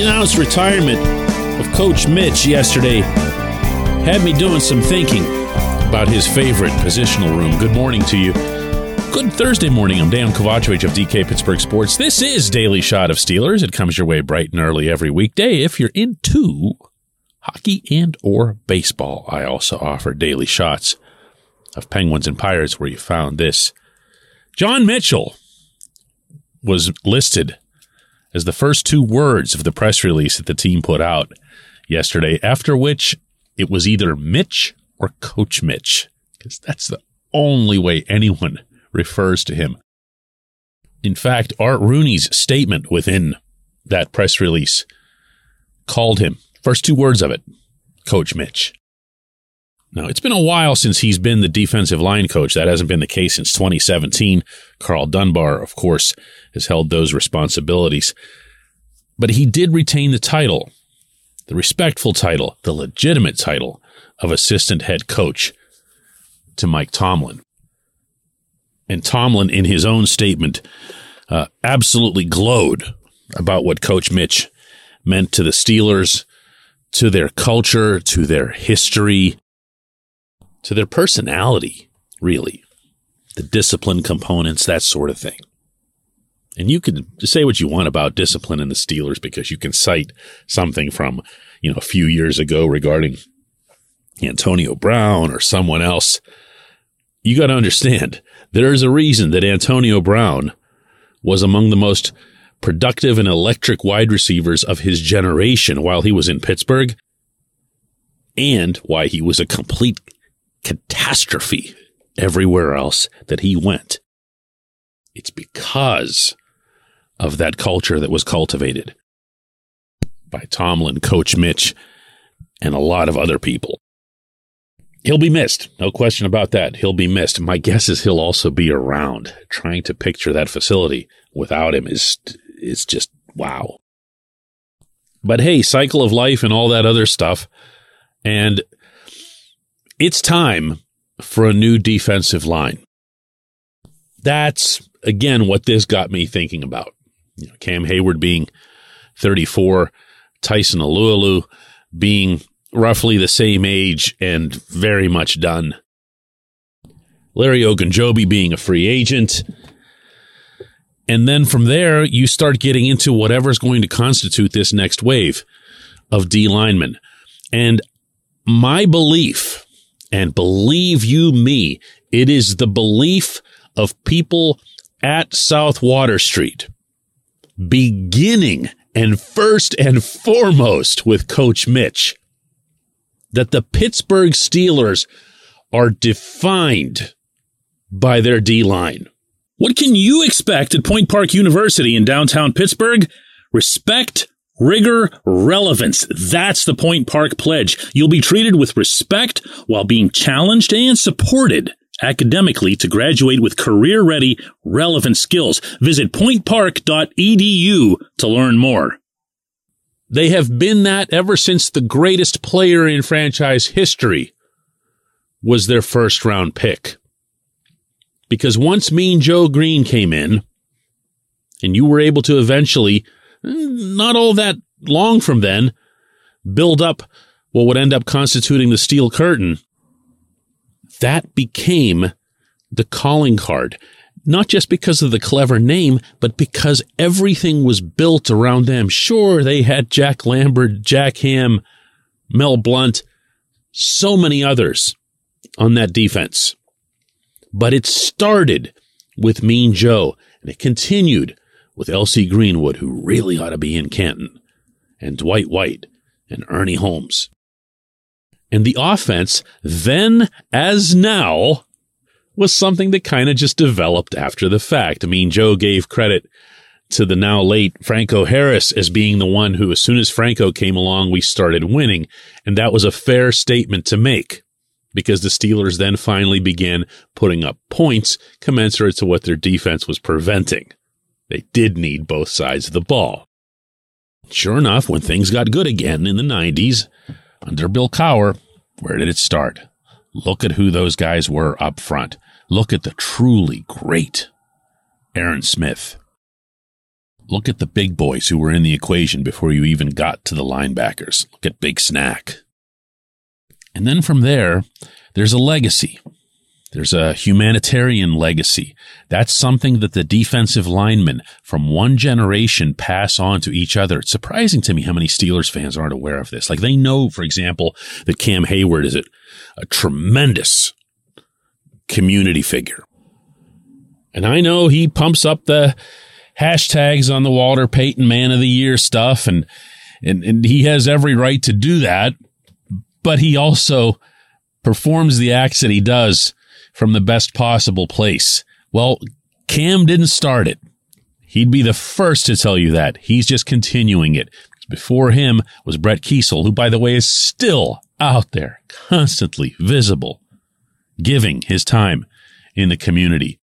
It's retirement of Coach Mitch yesterday had me doing some thinking about his favorite positional room. Good morning to you. Good Thursday morning. I'm Dan Kovacevic of DK Pittsburgh Sports. This is Daily Shot of Steelers. It comes your way bright and early every weekday. If you're into hockey and or baseball, I also offer daily shots of Penguins and Pirates where you found this. John Mitchell was listed as the first two words of the press release that the team put out yesterday, after which it was either Mitch or Coach Mitch, because that's the only way anyone refers to him. In fact, Art Rooney's statement within that press release called him, first two words of it, Coach Mitch. Now, it's been a while since he's been the defensive line coach. That hasn't been the case since 2017. Karl Dunbar, of course, has held those responsibilities. But he did retain the title, the respectful title, the legitimate title of assistant head coach to Mike Tomlin. And Tomlin, in his own statement, uh, absolutely glowed about what Coach Mitch meant to the Steelers, to their culture, to their history, to their personality, really, the discipline components, that sort of thing. And you can say what you want about discipline in the Steelers because you can cite something from, you know, a few years ago regarding Antonio Brown or someone else. You got to understand there is a reason that Antonio Brown was among the most productive and electric wide receivers of his generation while he was in Pittsburgh and why he was a complete catastrophe everywhere else that he went. It's because of that culture that was cultivated by Tomlin, Coach Mitch, and a lot of other people. He'll be missed. No question about that. He'll be missed. My guess is he'll also be around. Trying to picture that facility without him is, is just wow. But hey, cycle of life and all that other stuff. And it's time for a new defensive line. That's again what this got me thinking about. You know, Cam Heyward being 34, Tyson Alualu being roughly the same age and very much done. Larry Ogunjobi being a free agent. And then from there, you start getting into whatever's going to constitute this next wave of D linemen. And my belief, and believe you me, it is the belief of people at South Water Street, beginning and first and foremost with Coach Mitch, that the Pittsburgh Steelers are defined by their D line. What can you expect at Point Park University in downtown Pittsburgh? Respect, rigor, relevance. That's the Point Park pledge. You'll be treated with respect while being challenged and supported academically to graduate with career ready, relevant skills. Visit pointpark.edu to learn more. They have been that ever since the greatest player in franchise history was their first round pick. Because once Mean Joe Green came in, and you were able to eventually, not all that long from then, build up what would end up constituting the steel curtain, that became the calling card not just because of the clever name, but because everything was built around them. Sure, they had Jack Lambert, Jack Ham, Mel Blount, so many others on that defense. But it started with Mean Joe and it continued with L.C. Greenwood, who really ought to be in Canton, and Dwight White and Ernie Holmes. And the offense, then as now, was something that kind of just developed after the fact. I mean, Joe gave credit to the now late Franco Harris as being the one who, as soon as Franco came along, we started winning. And that was a fair statement to make because the Steelers then finally began putting up points commensurate to what their defense was preventing. They did need both sides of the ball. Sure enough, when things got good again in the 90s, under Bill Cowher, where did it start? Look at who those guys were up front. Look at the truly great Aaron Smith. Look at the big boys who were in the equation before you even got to the linebackers. Look at Big Snack. And then from there, there's a legacy. There's a humanitarian legacy. That's something that the defensive linemen from one generation pass on to each other. It's surprising to me how many Steelers fans aren't aware of this. Like they know, for example, that Cam Heyward is a, a tremendous community figure. And I know he pumps up the hashtags on the Walter Payton Man of the Year stuff and, and, and he has every right to do that. But he also performs the acts that he does from the best possible place. Well, Cam didn't start it. He'd be the first to tell you that. He's just continuing it. Before him was Brett Keisel, who, by the way, is still out there, constantly visible, giving his time in the community.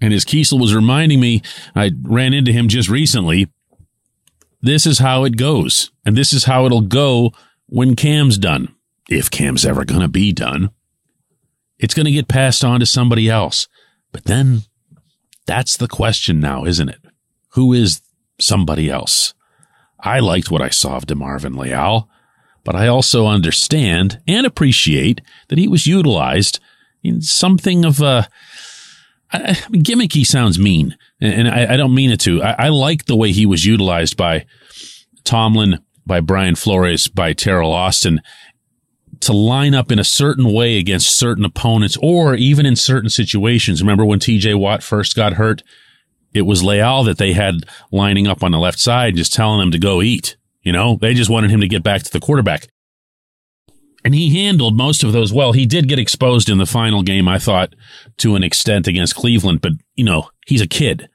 And as Keisel was reminding me, I ran into him just recently. This is how it goes. And this is how it'll go when Cam's done. If Cam's ever going to be done. It's going to get passed on to somebody else. But then that's the question now, isn't it? Who is somebody else? I liked what I saw of DeMarvin Leal, but I also understand and appreciate that he was utilized in something of a, gimmicky sounds mean, and I, I don't mean it to. I, I, like the way he was utilized by Tomlin, by Brian Flores, by Teryl Austin to line up in a certain way against certain opponents or even in certain situations. Remember when TJ Watt first got hurt? It was Leal that they had lining up on the left side, just telling him to go eat. You know, they just wanted him to get back to the quarterback. And he handled most of those well. He did get exposed in the final game, I thought, to an extent against Cleveland, but, you know, he's a kid.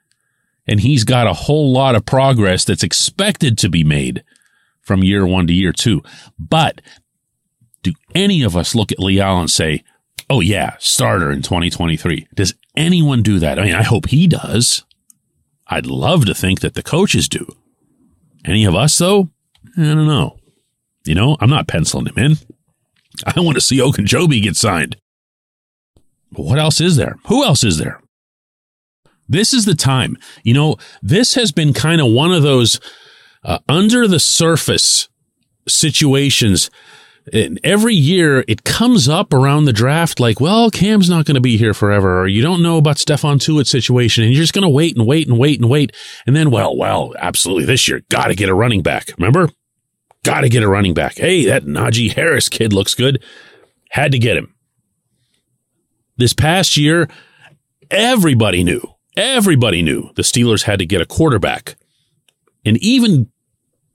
And he's got a whole lot of progress that's expected to be made from year one to year two. But do any of us look at Leal and say, oh, yeah, starter in 2023? Does anyone do that? I mean, I hope he does. I'd love to think that the coaches do. Any of us, though? I don't know. You know, I'm not penciling him in. I want to see Ogunjobi get signed. But what else is there? Who else is there? This is the time. You know, this has been kind of one of those uh, under the surface situations. And every year it comes up around the draft like, well, Cam's not going to be here forever, or you don't know about Stephon Tuitt's situation, and you're just going to wait and wait and wait and wait. And then, well, well, absolutely this year, got to get a running back. Remember? Got to get a running back. Hey, that Najee Harris kid looks good. Had to get him. This past year, everybody knew, everybody knew the Steelers had to get a quarterback. And even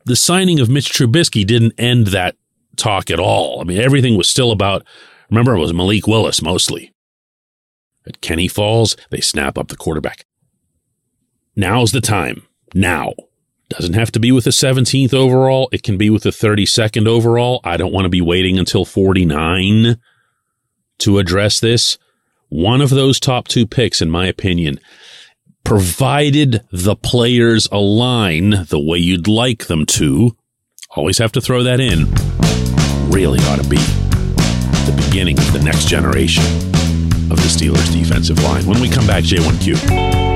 the signing of Mitch Trubisky didn't end that talk at all. I mean, everything was still about, remember, it was Malik Willis mostly. At Kenny Falls, they snap up the quarterback. Now's the time. Now. Doesn't have to be with the 17th overall. It can be with the 32nd overall. I don't want to be waiting until 49 to address this. One of those top two picks, in my opinion, provided the players align the way you'd like them to, always have to throw that in, really ought to be the beginning of the next generation of the Steelers defensive line. When we come back, J1Q.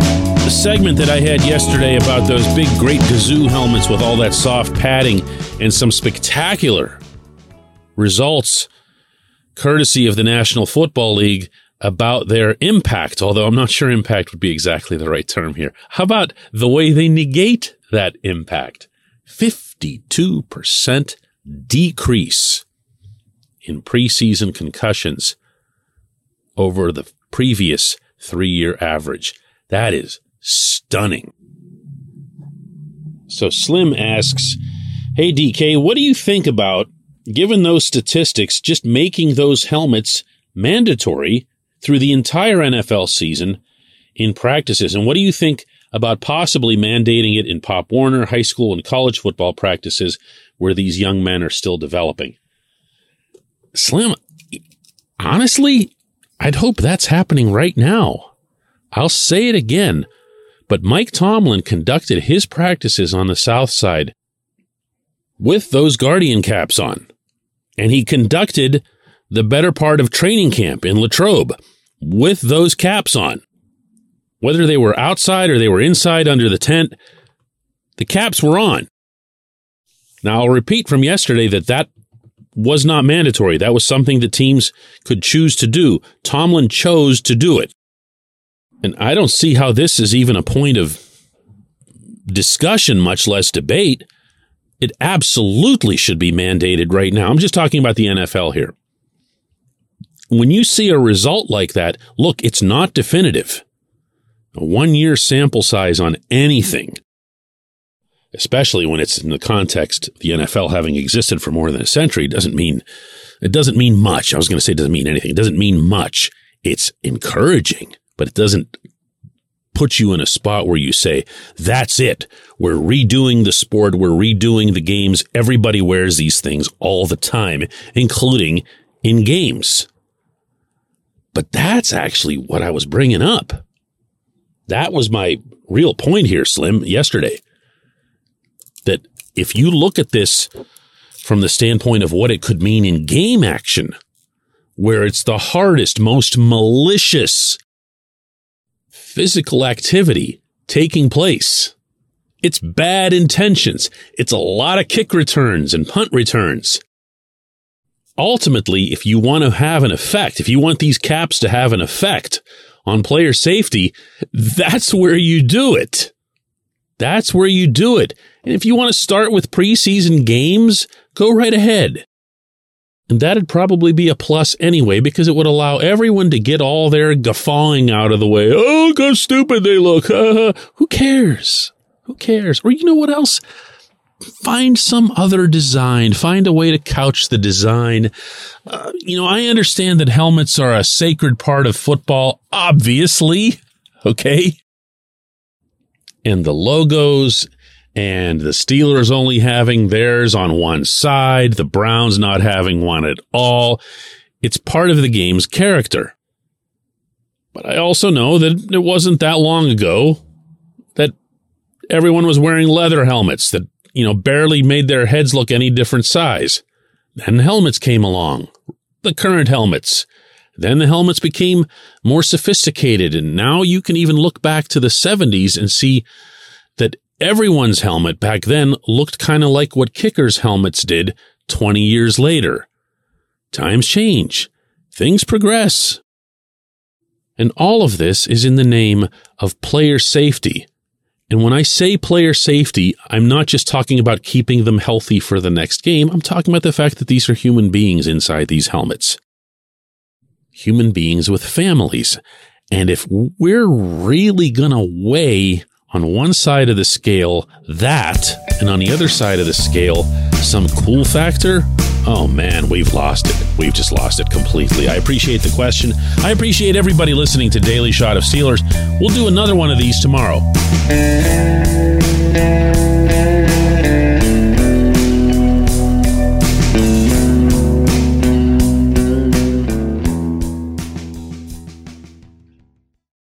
segment that I had yesterday about those big, great Gazoo helmets with all that soft padding and some spectacular results, courtesy of the National Football League, about their impact, although I'm not sure impact would be exactly the right term here. How about the way they negate that impact? 52% decrease in preseason concussions over the previous three year average. That is stunning. So Slim asks, Hey DK, what do you think about, given those statistics, just making those helmets mandatory through the entire NFL season in practices? And what do you think about possibly mandating it in Pop Warner, high school, and college football practices where these young men are still developing? Slim, honestly, I'd hope that's happening right now. I'll say it again, but Mike Tomlin conducted his practices on the South Side with those Guardian caps on. And he conducted the better part of training camp in Latrobe with those caps on. Whether they were outside or they were inside under the tent, the caps were on. Now, I'll repeat from yesterday that that was not mandatory. That was something that teams could choose to do. Tomlin chose to do it. And I don't see how this is even a point of discussion, much less debate. It absolutely should be mandated right now. I'm just talking about the NFL here. When you see a result like that, look, it's not definitive. A one year sample size on anything especially when it's in the context of the NFL having existed for more than a century doesn't mean it doesn't mean much. I was going to say it doesn't mean anything. It doesn't mean much. It's encouraging, but it doesn't put you in a spot where you say, that's it. We're redoing the sport. We're redoing the games. Everybody wears these things all the time, including in games. But that's actually what I was bringing up. That was my real point here, Slim, yesterday that if you look at this from the standpoint of what it could mean in game action, where it's the hardest, most malicious physical activity taking place. It's bad intentions. It's a lot of kick returns and punt returns. Ultimately, if you want to have an effect, if you want these caps to have an effect on player safety, that's where you do it. That's where you do it. And if you want to start with preseason games, go right ahead. And that'd probably be a plus anyway, because it would allow everyone to get all their guffawing out of the way. Oh, look how stupid they look. who cares? Who cares? Or you know what else? Find some other design. Find a way to couch the design. Uh, you know, I understand that helmets are a sacred part of football, obviously. Okay and the logos and the Steelers only having theirs on one side, the Browns not having one at all. It's part of the game's character. But I also know that it wasn't that long ago that everyone was wearing leather helmets that, you know, barely made their heads look any different size. Then helmets came along, the current helmets. Then the helmets became more sophisticated, and now you can even look back to the 70s and see that everyone's helmet back then looked kind of like what kickers' helmets did 20 years later. Times change. Things progress. And all of this is in the name of player safety. And when I say player safety, I'm not just talking about keeping them healthy for the next game. I'm talking about the fact that these are human beings inside these helmets human beings with families. And if we're really going to weigh on one side of the scale that, and on the other side of the scale, some cool factor, oh man, we've lost it. We've just lost it completely. I appreciate the question. I appreciate everybody listening to Daily Shot of Steelers. We'll do another one of these tomorrow.